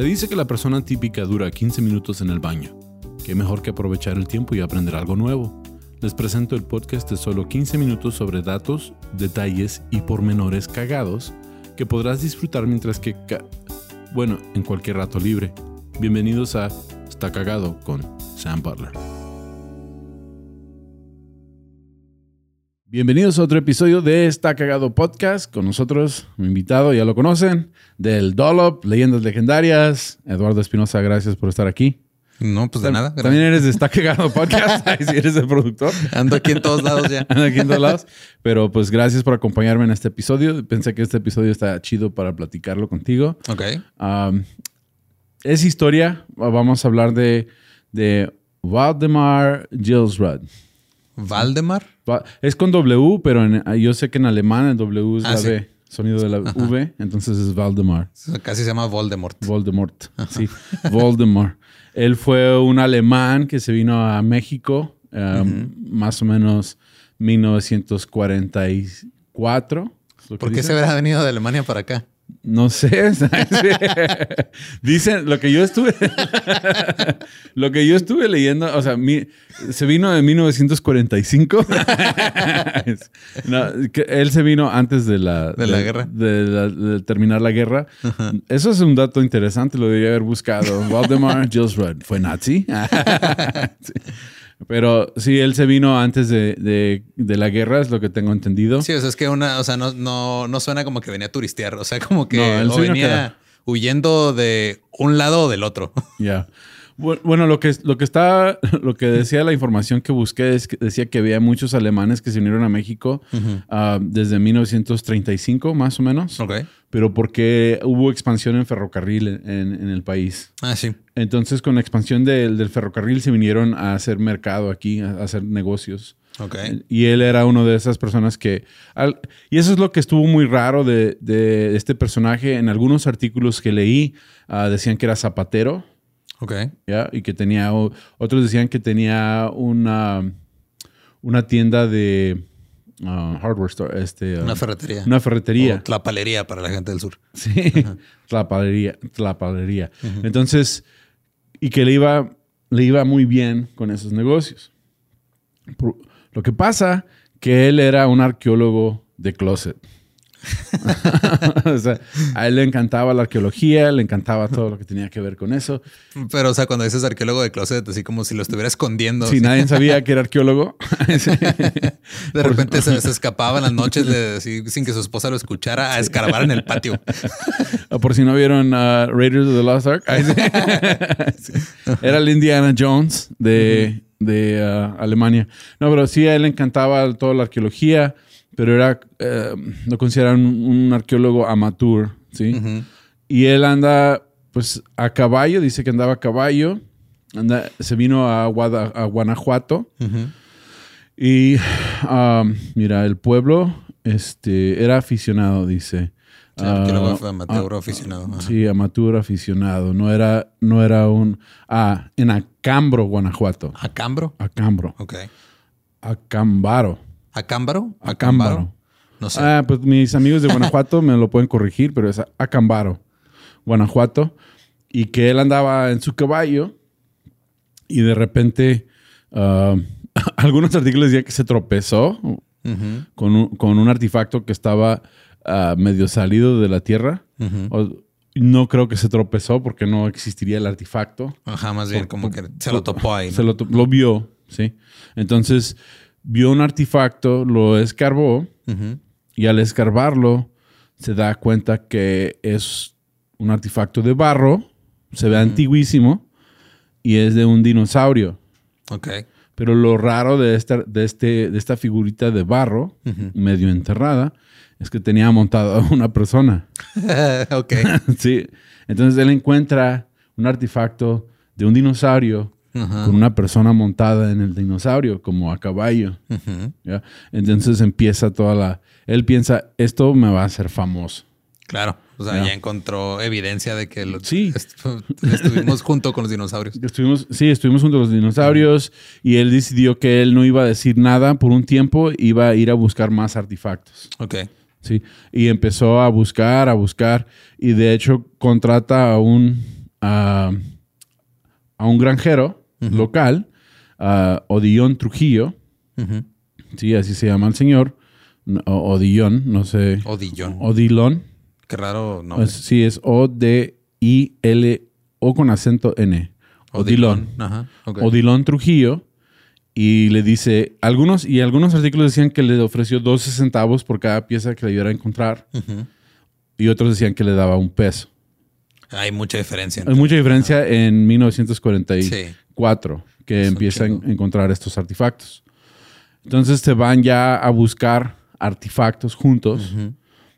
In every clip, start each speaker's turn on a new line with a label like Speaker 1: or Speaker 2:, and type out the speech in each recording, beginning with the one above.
Speaker 1: Se dice que la persona típica dura 15 minutos en el baño. Qué mejor que aprovechar el tiempo y aprender algo nuevo. Les presento el podcast de solo 15 minutos sobre datos, detalles y pormenores cagados que podrás disfrutar mientras que... ca- bueno, en cualquier rato libre. Bienvenidos a Está Cagado con Sam Butler. Bienvenidos a otro episodio de Está Cagado Podcast. Con nosotros, mi invitado, ya lo conocen, del Dollop, Leyendas Legendarias. Eduardo Espinosa, gracias por estar aquí.
Speaker 2: No, pues de nada.
Speaker 1: También eres de Está Cagado Podcast, si eres el productor.
Speaker 2: Ando aquí en todos lados ya.
Speaker 1: Ando aquí en todos lados. Pero pues gracias por acompañarme en este episodio. Pensé que este episodio está chido para platicarlo contigo.
Speaker 2: Ok.
Speaker 1: Um, es historia. Vamos a hablar de, de Waldemar Gilsrud.
Speaker 2: Valdemar.
Speaker 1: Es con W, pero en- yo sé que en alemán el W es
Speaker 2: Ah,
Speaker 1: la
Speaker 2: sí.
Speaker 1: V, sonido de la V, entonces es Waldemar.
Speaker 2: Casi se llama Voldemort.
Speaker 1: Voldemort, sí, Voldemort. Él fue un alemán que se vino a México, um, más o menos 1944. es lo que
Speaker 2: ¿Por qué
Speaker 1: dice.
Speaker 2: se habrá venido de Alemania para acá?
Speaker 1: No sé. Dicen lo que yo estuve. lo que yo estuve leyendo. O sea, mi- se vino en 1945. No, que él se vino antes de la,
Speaker 2: De la guerra.
Speaker 1: De, la- de terminar la guerra. Eso es un dato interesante. Lo debería haber buscado. Waldemar Gilsrud fue nazi. Sí. Pero sí, él se vino antes de, de- de la guerra, es lo que tengo entendido.
Speaker 2: Sí, o sea, es que una, o sea, no, no, no suena como que venía a turistear. O sea, como que
Speaker 1: No, él
Speaker 2: o venía huyendo de un lado o del otro.
Speaker 1: Ya. Bueno, lo que, lo que está, lo que decía la información que busqué es que decía que había muchos alemanes que se unieron a México ah, desde 1935, más o menos,
Speaker 2: Ok.
Speaker 1: pero porque hubo expansión en ferrocarril en, en el país.
Speaker 2: Ah, sí.
Speaker 1: Entonces, con la expansión del, del ferrocarril se vinieron a hacer mercado aquí, a, a hacer negocios. Y él era uno de esas personas que... al- y eso es lo que estuvo muy raro de, de este personaje. En algunos artículos que leí, ah, decían que era zapatero.
Speaker 2: Ok.
Speaker 1: ¿ya? Y que tenía, otros decían que tenía una, una tienda de ah, hardware store, este, ah,
Speaker 2: Una ferretería.
Speaker 1: una ferretería.
Speaker 2: O tlapalería para la gente del sur.
Speaker 1: Sí, tlapalería, tlapalería. Entonces, y que le iba, le iba muy bien con esos negocios. Por- Lo que pasa que él era un arqueólogo de closet. o sea, a él le encantaba la arqueología, le encantaba todo lo que tenía que ver con eso.
Speaker 2: Pero, o sea, cuando dices arqueólogo de closet, así como si lo estuviera escondiendo.
Speaker 1: Si
Speaker 2: así.
Speaker 1: nadie sabía que era arqueólogo. Sí.
Speaker 2: De repente se, se escapaba en las noches de- así, sin que su esposa lo escuchara a escarbar en el patio.
Speaker 1: O Por si no vieron uh, Raiders of the Lost Ark. Sí. Sí. Era el Indiana Jones de, de uh, Alemania. No, pero sí, a él le encantaba toda la arqueología, pero era, eh, lo consideran un, arqueólogo amateur, ¿sí? Y él anda, pues, a caballo, dice que andaba a caballo. Anda, se vino a, Guada- a Guanajuato. Y um, mira, el pueblo este, era aficionado, dice.
Speaker 2: Sí, arqueólogo
Speaker 1: Ah,
Speaker 2: fue amateur aficionado. Ajá.
Speaker 1: Sí, amateur aficionado. No era, no era un. Ah, en Acambro, Guanajuato.
Speaker 2: ¿Acambro?
Speaker 1: Acambro.
Speaker 2: Ok.
Speaker 1: Acambaro.
Speaker 2: ¿Acámbaro?
Speaker 1: Acámbaro.
Speaker 2: No sé.
Speaker 1: Ah, pues mis amigos de Guanajuato me lo pueden corregir, pero es Acambaro, Guanajuato. Y que él andaba en su caballo y de repente. ah, algunos artículos decían que se tropezó con un, con un artefacto que estaba ah, medio salido de la tierra. O- no creo que se tropezó porque no existiría el artefacto.
Speaker 2: Ajá, más bien como que se lo topó ahí. ¿no?
Speaker 1: Se lo, lo vio, ¿sí? Entonces, vio un artefacto, lo escarbó y al escarbarlo se da cuenta que es un artefacto de barro, se ve antiguísimo y es de un dinosaurio.
Speaker 2: Ok.
Speaker 1: Pero lo raro de esta, de este, de esta figurita de barro, medio enterrada, es que tenía montada a una persona.
Speaker 2: ok.
Speaker 1: sí. Entonces él encuentra un artefacto de un dinosaurio
Speaker 2: Ajá.
Speaker 1: con una persona montada en el dinosaurio, como a caballo. ¿ya? Entonces empieza toda la... Él piensa, esto me va a hacer famoso.
Speaker 2: Claro. O sea,
Speaker 1: Ya.
Speaker 2: ya encontró evidencia de que lo-
Speaker 1: Sí.
Speaker 2: estu- estuvimos junto con los dinosaurios.
Speaker 1: Estuvimos, sí, estuvimos junto a los dinosaurios y él decidió que él no iba a decir nada por un tiempo, iba a ir a buscar más artefactos.
Speaker 2: Ok.
Speaker 1: Sí, y empezó a buscar, a buscar, y de hecho contrata a un, a, a un granjero local, Odillón Trujillo, sí, así se llama el señor, o- Odillón, no sé,
Speaker 2: Odillón.
Speaker 1: Odilón,
Speaker 2: Qué raro nombre.
Speaker 1: es- sí, es O-D-I-L, O con acento N, Odilón.
Speaker 2: Ajá. ok.
Speaker 1: Odilón Trujillo y le dice algunos y algunos artículos decían que le ofreció 12 centavos por cada pieza que le ayudara a encontrar y otros decían que le daba un peso.
Speaker 2: Hay mucha diferencia.
Speaker 1: Hay mucha diferencia en 1944
Speaker 2: Sí.
Speaker 1: Que empiezan a encontrar estos artefactos. Entonces se van ya a buscar artefactos juntos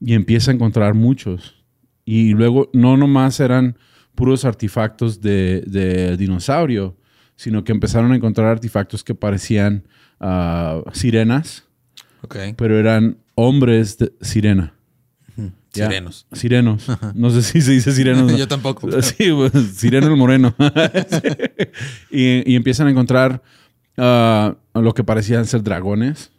Speaker 1: y empieza a encontrar muchos. Y luego no nomás eran puros artefactos de, de dinosaurio, sino que empezaron a encontrar artefactos que parecían ah, sirenas, pero eran hombres de sirena. Ya.
Speaker 2: Sirenos.
Speaker 1: Sirenos. No sé si se dice sirenos. ¿no?
Speaker 2: Yo tampoco. pero-
Speaker 1: Sí, pues, Sireno el Moreno. y, y empiezan a encontrar ah, lo que parecían ser dragones.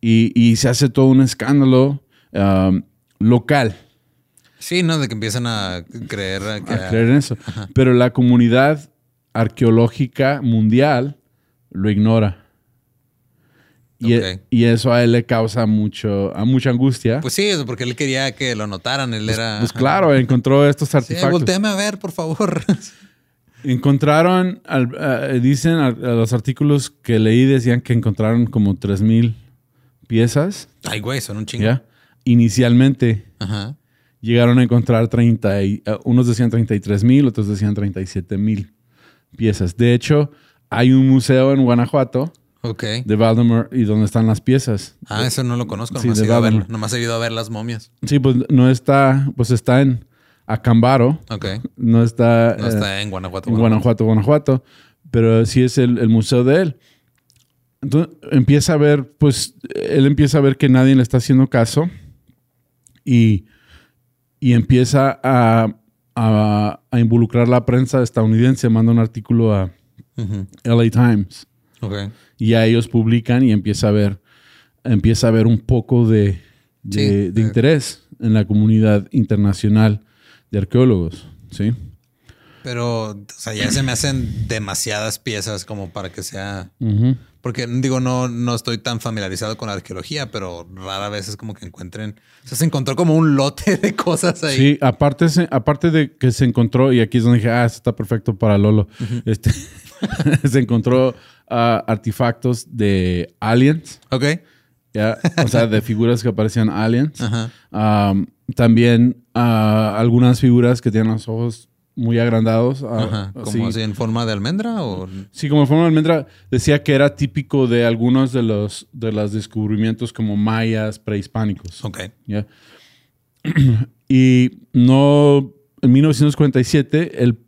Speaker 1: Y, y se hace todo un escándalo ah, local
Speaker 2: Sí, ¿no? De que empiezan a creer que...
Speaker 1: a creer en eso. Pero la comunidad arqueológica mundial lo ignora. Y, e- y eso a él le causa mucho, a mucha angustia.
Speaker 2: Pues sí, porque él quería que lo notaran. Él era...
Speaker 1: Pues claro, encontró estos
Speaker 2: Sí,
Speaker 1: artefactos.
Speaker 2: volteame a ver, por favor.
Speaker 1: Encontraron, al- eh, dicen a, a los artículos que leí, decían que encontraron como 3.000 piezas.
Speaker 2: Ay, güey, son un chingo.
Speaker 1: ¿ya? Inicialmente
Speaker 2: Ajá.
Speaker 1: llegaron a encontrar 30, y, eh, unos decían 33.000, otros decían 37.000 piezas. De hecho, hay un museo en Guanajuato
Speaker 2: Ok.
Speaker 1: de Valdemar y donde están las piezas.
Speaker 2: Ah, eso no lo conozco.
Speaker 1: Sí,
Speaker 2: Nomás, he ido a verlo. Nomás he ido a ver las momias.
Speaker 1: Sí, pues no está, pues está en Acambaro,
Speaker 2: Ok.
Speaker 1: no está,
Speaker 2: No
Speaker 1: eh,
Speaker 2: está en Guanajuato.
Speaker 1: en Guanajuato, Guanajuato, pero sí es el, el museo de él. Entonces empieza a ver, pues él empieza a ver que nadie le está haciendo caso y, y empieza a, a- a involucrar la prensa estadounidense, manda un artículo a
Speaker 2: Ujú.
Speaker 1: LA Times Y a ellos publican y empieza a ver, empieza a ver un poco de, de-
Speaker 2: Sí,
Speaker 1: de
Speaker 2: de-
Speaker 1: interés en la comunidad internacional de arqueólogos, ¿sí?
Speaker 2: Pero, o sea, ya se me hacen demasiadas piezas como para que sea... Porque digo, no, no estoy tan familiarizado con la arqueología, pero rara vez es como que encuentren... O sea, se encontró como un lote de cosas ahí.
Speaker 1: Sí, aparte, aparte de que se encontró, y aquí es donde dije, ah, esto está perfecto para Lolo, este, se encontró ah, artefactos de aliens,
Speaker 2: Ok.
Speaker 1: ¿ya? o sea, de figuras que parecían aliens.
Speaker 2: Ajá.
Speaker 1: También ah, algunas figuras que tienen los ojos muy agrandados. ah,
Speaker 2: Ajá. ¿Como así en forma de almendra o...?
Speaker 1: Sí, como forma de almendra, decía que era típico de algunos de los, de los descubrimientos como mayas prehispánicos.
Speaker 2: Ok.
Speaker 1: ¿ya? y no, en 1947, él,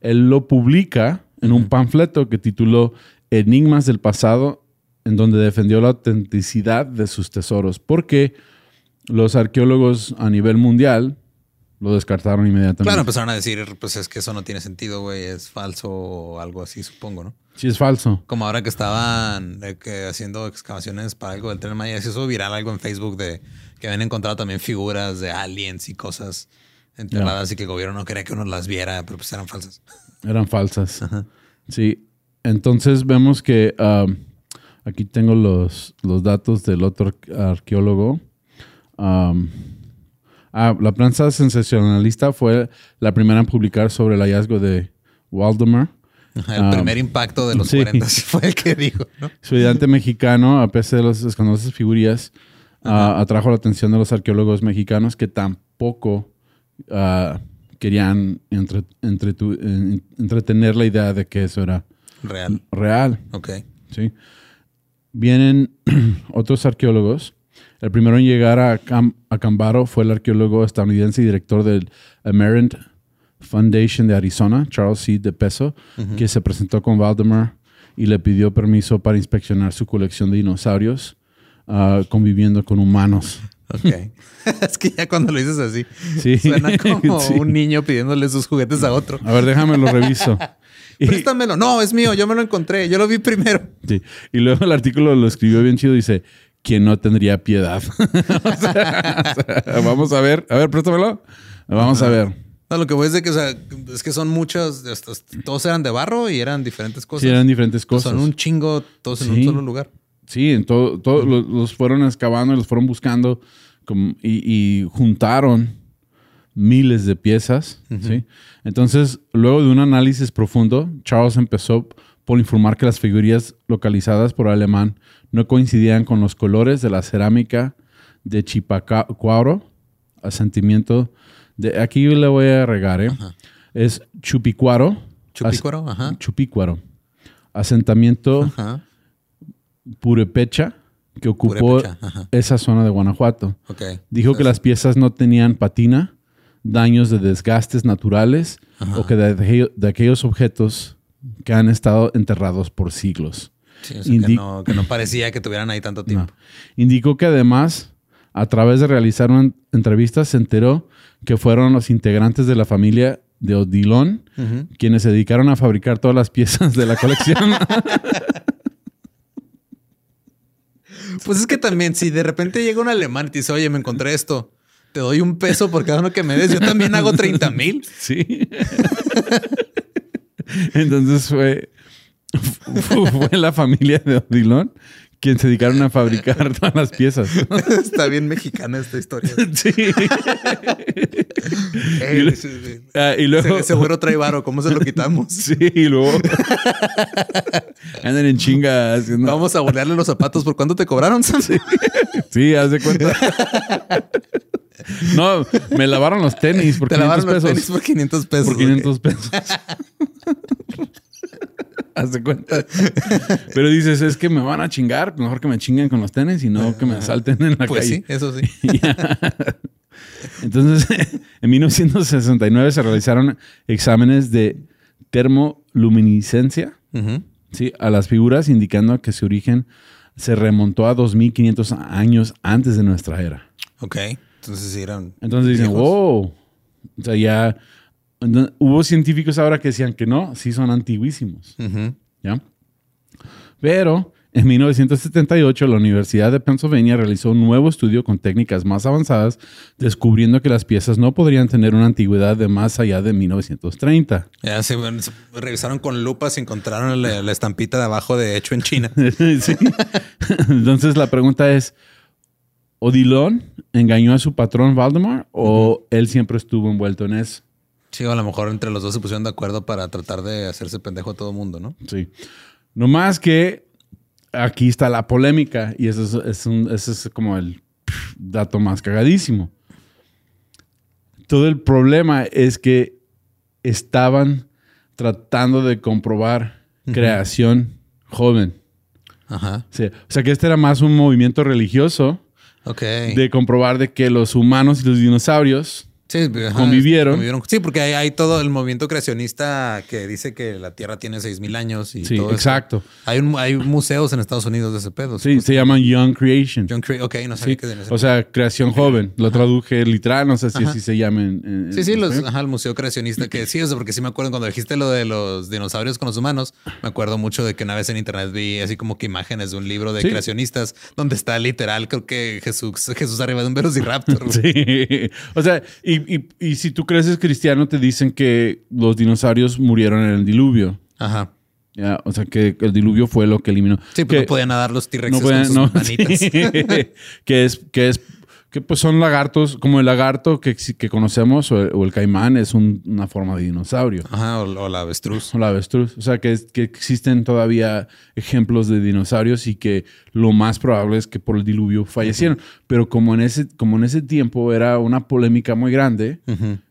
Speaker 1: él lo publica en un panfleto que tituló Enigmas del pasado, en donde defendió la autenticidad de sus tesoros, porque los arqueólogos a nivel mundial lo descartaron inmediatamente.
Speaker 2: Claro, empezaron a decir, pues es que eso no tiene sentido, güey, es falso o algo así, supongo, ¿no?
Speaker 1: Sí, es falso.
Speaker 2: Como ahora que estaban eh, que haciendo excavaciones para algo del tren Maya, se hizo viral algo en Facebook de que habían encontrado también figuras de aliens y cosas enterradas y que el gobierno no quería que uno las viera, pero pues eran falsas.
Speaker 1: Eran falsas. Sí. Entonces vemos que um, aquí tengo los, los datos del otro arque- arqueólogo. Um, ah, la prensa sensacionalista fue la primera en publicar sobre el hallazgo de Waldemar.
Speaker 2: El primer impacto de los
Speaker 1: sí.
Speaker 2: 40 fue el que dijo, ¿no?
Speaker 1: Estudiante mexicano, a pesar de las escandalosas figuras, ah, atrajo la atención de los arqueólogos mexicanos que tampoco ah, querían entre- entretu- en- entretener la idea de que eso era
Speaker 2: Real.
Speaker 1: real.
Speaker 2: Ok.
Speaker 1: ¿sí? Vienen otros arqueólogos. El primero en llegar a, Cam- a Cambaro fue el arqueólogo estadounidense y director del Amerind Foundation de Arizona, Charles C. De Peso, que se presentó con Valdemar y le pidió permiso para inspeccionar su colección de dinosaurios ah, conviviendo con humanos.
Speaker 2: Ok. es que ya cuando lo dices así,
Speaker 1: Sí.
Speaker 2: suena como
Speaker 1: Sí.
Speaker 2: un niño pidiéndole sus juguetes a otro.
Speaker 1: A ver, déjame lo reviso. Y-
Speaker 2: Préstamelo. No, es mío. Yo me lo encontré. Yo lo vi primero.
Speaker 1: Sí. Y luego el artículo lo escribió bien chido. Dice, quien no tendría piedad. O sea, o sea, vamos a ver. A ver, préstamelo. Vamos a ver.
Speaker 2: No, lo que voy es de que, o sea, es que son muchos, estos- todos eran de barro y eran diferentes cosas.
Speaker 1: Sí, eran diferentes cosas.
Speaker 2: Son un chingo, todos en un solo lugar.
Speaker 1: Sí, en todo, todo los, los fueron excavando, los fueron buscando como- y, y juntaron miles de piezas. ¿sí? Entonces, luego de un análisis profundo, Charles empezó por informar que las figurillas localizadas por alemán no coincidían con los colores de la cerámica de Chipacuaro, asentimiento de... Aquí le voy a regar, ¿eh? Es Chupicuaro.
Speaker 2: Ajá.
Speaker 1: Chupícuaro. Asentamiento
Speaker 2: Ajá.
Speaker 1: Purepecha, que ocupó esa zona de Guanajuato. Dijo que las piezas no tenían patina, daños de desgastes naturales o que de, aquello- de aquellos objetos que han estado enterrados por siglos.
Speaker 2: Sí, o sea, que, no, que no parecía que tuvieran ahí tanto tiempo.
Speaker 1: No. Indicó que además, a través de realizar una entrevista, se enteró que fueron los integrantes de la familia de Odilon quienes se dedicaron a fabricar todas las piezas de la colección.
Speaker 2: Pues es que también, si de repente llega un alemán y te dice, oye, me encontré esto, te doy un peso por cada uno que me des, yo también hago 30 mil.
Speaker 1: Sí. Entonces fue, fu- fue la familia de Odilon quien se dedicaron a fabricar todas las piezas.
Speaker 2: Está bien mexicana esta historia.
Speaker 1: Sí.
Speaker 2: Eh, ese,
Speaker 1: Ah, y luego.
Speaker 2: ese güero trae varo, ¿cómo se lo quitamos?
Speaker 1: Sí, y luego. Andan en chinga haciendo.
Speaker 2: Vamos a bolearle los zapatos. ¿Por cuánto te cobraron, Sam?
Speaker 1: Sí, haz de cuenta. No, me lavaron los tenis por
Speaker 2: Te
Speaker 1: 500
Speaker 2: lavaron los
Speaker 1: pesos.
Speaker 2: tenis por 500 pesos.
Speaker 1: Por 500 pesos. Haz de cuenta. Pero dices, es que me van a chingar. Mejor que me chinguen con los tenis y no que me asalten en la
Speaker 2: Pues
Speaker 1: calle.
Speaker 2: sí, eso sí.
Speaker 1: Entonces, en 1969 se realizaron exámenes de termoluminiscencia. ¿sí? a las figuras, indicando que su origen se remontó a 2500 años antes de nuestra era.
Speaker 2: Ok. Entonces eran.
Speaker 1: Entonces dicen,
Speaker 2: viejos.
Speaker 1: wow. O sea, ya hubo científicos ahora que decían que no, sí son antiguísimos. ¿Ya? Pero en 1978 la Universidad de Pennsylvania realizó un nuevo estudio con técnicas más avanzadas, descubriendo que las piezas no podrían tener una antigüedad de más allá de 1930.
Speaker 2: Ya se, revisaron con lupas y encontraron la, la estampita de abajo de hecho en China.
Speaker 1: Sí. Entonces la pregunta es, ¿Odilon engañó a su patrón Valdemar o él siempre estuvo envuelto en eso?
Speaker 2: Sí, o a lo mejor entre los dos se pusieron de acuerdo para tratar de hacerse pendejo a todo el mundo, ¿no?
Speaker 1: Sí. No más que aquí está la polémica y eso es, es un- ese es como el pff, dato más cagadísimo. Todo el problema es que estaban tratando de comprobar creación joven.
Speaker 2: Ajá.
Speaker 1: Sí, O sea que este era más un movimiento religioso
Speaker 2: Ok.
Speaker 1: de comprobar de que los humanos y los dinosaurios
Speaker 2: Sí, ajá,
Speaker 1: convivieron.
Speaker 2: Sí, porque hay, hay todo el movimiento creacionista que dice que la Tierra tiene 6000 años y
Speaker 1: Sí,
Speaker 2: todo eso.
Speaker 1: exacto.
Speaker 2: Hay, un, hay museos en Estados Unidos de ese pedo.
Speaker 1: Sí, se llaman Young Creation.
Speaker 2: John Cre- ok, no sabía
Speaker 1: Sí,
Speaker 2: ese
Speaker 1: O sea, creación joven. Lo traduje literal, no sé si así se llaman. en- en
Speaker 2: Sí, sí, los, ajá, el museo creacionista que sí, o sea, porque sí me acuerdo cuando dijiste lo de los dinosaurios con los humanos, me acuerdo mucho de que una vez en internet vi así como que imágenes de un libro de
Speaker 1: Sí.
Speaker 2: creacionistas donde está literal, creo que Jesús, Jesús arriba de un velociraptor.
Speaker 1: Sí. O sea, y, y- y si tú creces cristiano, te dicen que los dinosaurios murieron en el diluvio.
Speaker 2: Ajá.
Speaker 1: ¿ya? O sea, que el diluvio fue lo que eliminó.
Speaker 2: Sí,
Speaker 1: que,
Speaker 2: pero no podían nadar los T-Rex
Speaker 1: no
Speaker 2: con sus
Speaker 1: no,
Speaker 2: manitas.
Speaker 1: sí. que es, que es, que pues son lagartos, como el lagarto que, que conocemos o el, o el caimán es un- una forma de dinosaurio.
Speaker 2: Ajá, o, o la avestruz.
Speaker 1: O la avestruz. O sea, que, es- que existen todavía ejemplos de dinosaurios y que lo más probable es que por el diluvio fallecieron. Pero como en, ese, como en ese tiempo era una polémica muy grande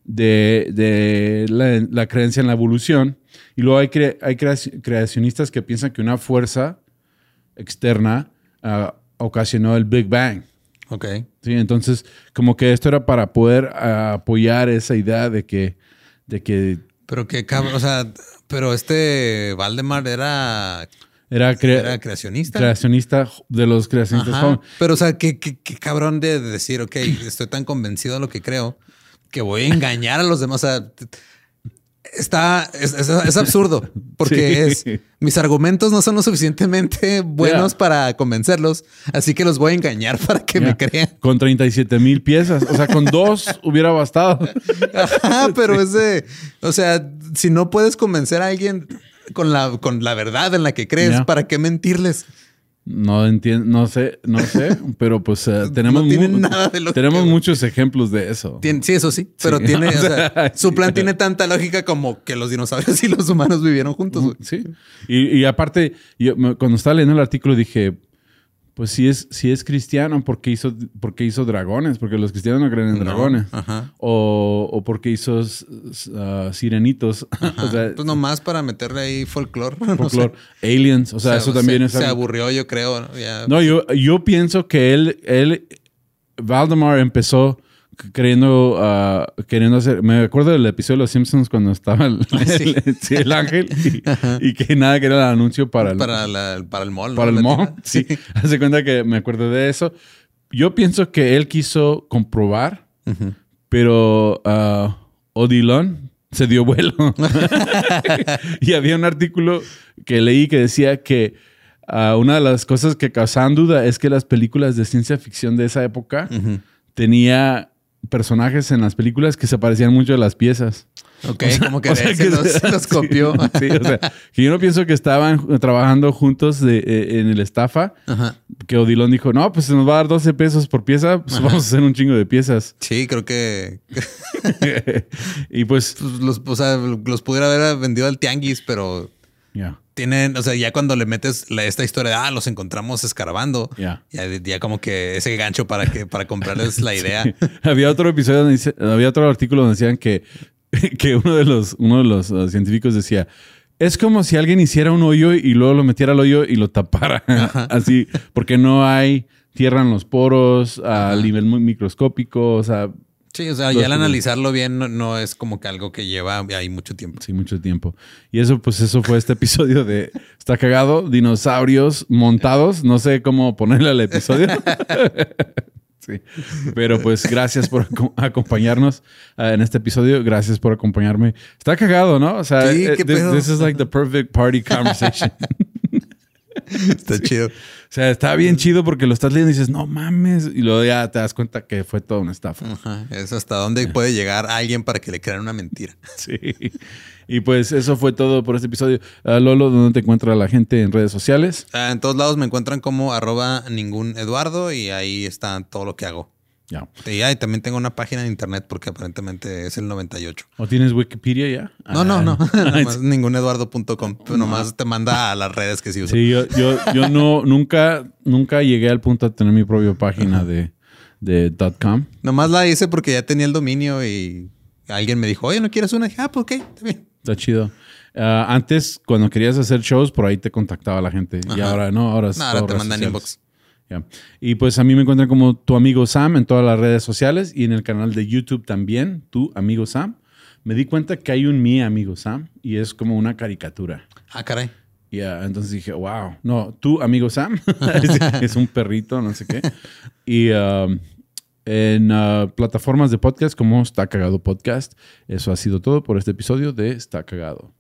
Speaker 1: de, de la, la creencia en la evolución, y luego hay, cre- hay creaci- creacionistas que piensan que una fuerza externa ah, ocasionó el Big Bang.
Speaker 2: Ok.
Speaker 1: ¿sí? Entonces, como que esto era para poder ah, apoyar esa idea de que, de que
Speaker 2: Pero qué cabrón, o sea, pero este Valdemar era,
Speaker 1: era, cre-
Speaker 2: era creacionista.
Speaker 1: creacionista de los creacionistas
Speaker 2: Ajá.
Speaker 1: jóvenes.
Speaker 2: Pero, o sea, qué, qué- qué cabrón de decir, ok, estoy tan convencido de lo que creo que voy a engañar a los demás. O sea, está, es, absurdo porque es mis argumentos no son lo suficientemente buenos para convencerlos, así que los voy a engañar para que me crean.
Speaker 1: Con 37 mil piezas, o sea, con dos hubiera bastado.
Speaker 2: pero es de, o sea, si no puedes convencer a alguien con la, con la verdad en la que crees, ¿para qué mentirles?
Speaker 1: No entiendo, no sé, no sé, pero pues eh, tenemos, tenemos muchos ejemplos de eso.
Speaker 2: sí, eso sí, pero tiene, o sea, su plan tiene tanta lógica como que los dinosaurios y los humanos vivieron juntos.
Speaker 1: Sí, y, aparte, yo, cuando estaba leyendo el artículo dije, pues si es, si es cristiano, ¿por qué hizo, porque hizo dragones? Porque los cristianos no creen en dragones. O, o porque hizo uh, sirenitos.
Speaker 2: o sea, pues nomás para meterle ahí folclore.
Speaker 1: Folclore. Aliens. O sea, eso también es.
Speaker 2: Se aburrió, yo creo.
Speaker 1: No, yo, yo pienso que él, él, Valdemar empezó queriendo, uh, queriendo hacer. Me acuerdo del episodio de Los Simpsons cuando estaba el, el, ángel y, que nada que era el anuncio para el,
Speaker 2: para, la, para el mall.
Speaker 1: Para el mall. Sí. Hace cuenta que me acuerdo de eso. Yo pienso que él quiso comprobar, pero uh, Odilon se dio vuelo. y había un artículo que leí que decía que uh, una de las cosas que causaban duda es que las películas de ciencia ficción de esa época tenía personajes en las películas que se parecían mucho a las piezas.
Speaker 2: Ok, como que, se, los, copió.
Speaker 1: Sí, o sea, que yo no pienso que estaban trabajando juntos de, eh, en el estafa. Que Odilon dijo, no, pues se nos va a dar 12 pesos por pieza, pues vamos a hacer un chingo de piezas.
Speaker 2: Sí, creo que...
Speaker 1: y pues...
Speaker 2: pues los, o sea, los pudiera haber vendido al tianguis, pero... Ya. Tienen, o sea, ya cuando le metes esta historia de, ah, los encontramos escarbando, ya, ya como que ese gancho para que para comprarles la idea.
Speaker 1: Había otro episodio donde dice, había otro artículo donde decían que, que uno de los, uno de los uh, científicos decía, es como si alguien hiciera un hoyo y luego lo metiera al hoyo y lo tapara. Así, porque no hay tierra en los poros a nivel muy microscópico, o sea,
Speaker 2: Sí, o sea, ya al analizarlo bien no, es como que algo que lleva ahí mucho tiempo.
Speaker 1: Sí, mucho tiempo. Y eso, pues eso fue este episodio de Está cagado, dinosaurios montados. No sé cómo ponerle al episodio. sí. Pero pues gracias por acompañarnos ah, en este episodio. Gracias por acompañarme. Está cagado, ¿no? O sea, sí, eh, ¿qué this is like the perfect party conversation.
Speaker 2: Está chido.
Speaker 1: O sea, está bien chido porque lo estás leyendo y dices, no mames. Y luego ya te das cuenta que fue toda una estafa.
Speaker 2: Es hasta dónde puede llegar alguien para que le crean una mentira.
Speaker 1: Sí. Y pues eso fue todo por este episodio. Uh, Lolo, ¿dónde te encuentra la gente en redes sociales?
Speaker 2: Ah, en todos lados me encuentran como arroba ningún Eduardo y ahí está todo lo que hago. Ya. Y también tengo una página de internet porque aparentemente es el 98.
Speaker 1: ¿O tienes Wikipedia ya?
Speaker 2: No, no, no. Nomás ninguneduardo.com. Nomás te manda a las redes que sí usa.
Speaker 1: Sí, yo, yo, yo no, nunca, nunca llegué al punto de tener mi propia página de, de .com.
Speaker 2: Nomás la hice porque ya tenía el dominio y alguien me dijo, oye, ¿no quieres una? dije, ah, pues ok, está bien.
Speaker 1: Está chido. Ah, antes, cuando querías hacer shows, por ahí te contactaba la gente. Y ahora no, ahora,
Speaker 2: no, ahora te mandan inbox.
Speaker 1: Y pues a mí me encuentran como tu amigo Sam en todas las redes sociales y en el canal de YouTube también, tu amigo Sam. Me di cuenta que hay un mi amigo Sam y es como una caricatura.
Speaker 2: Ah, caray.
Speaker 1: Ya, entonces dije, wow, no, tu amigo Sam es, un perrito, no sé qué. Y um, en uh, plataformas de podcast como Está Cagado Podcast. Eso ha sido todo por este episodio de Está Cagado.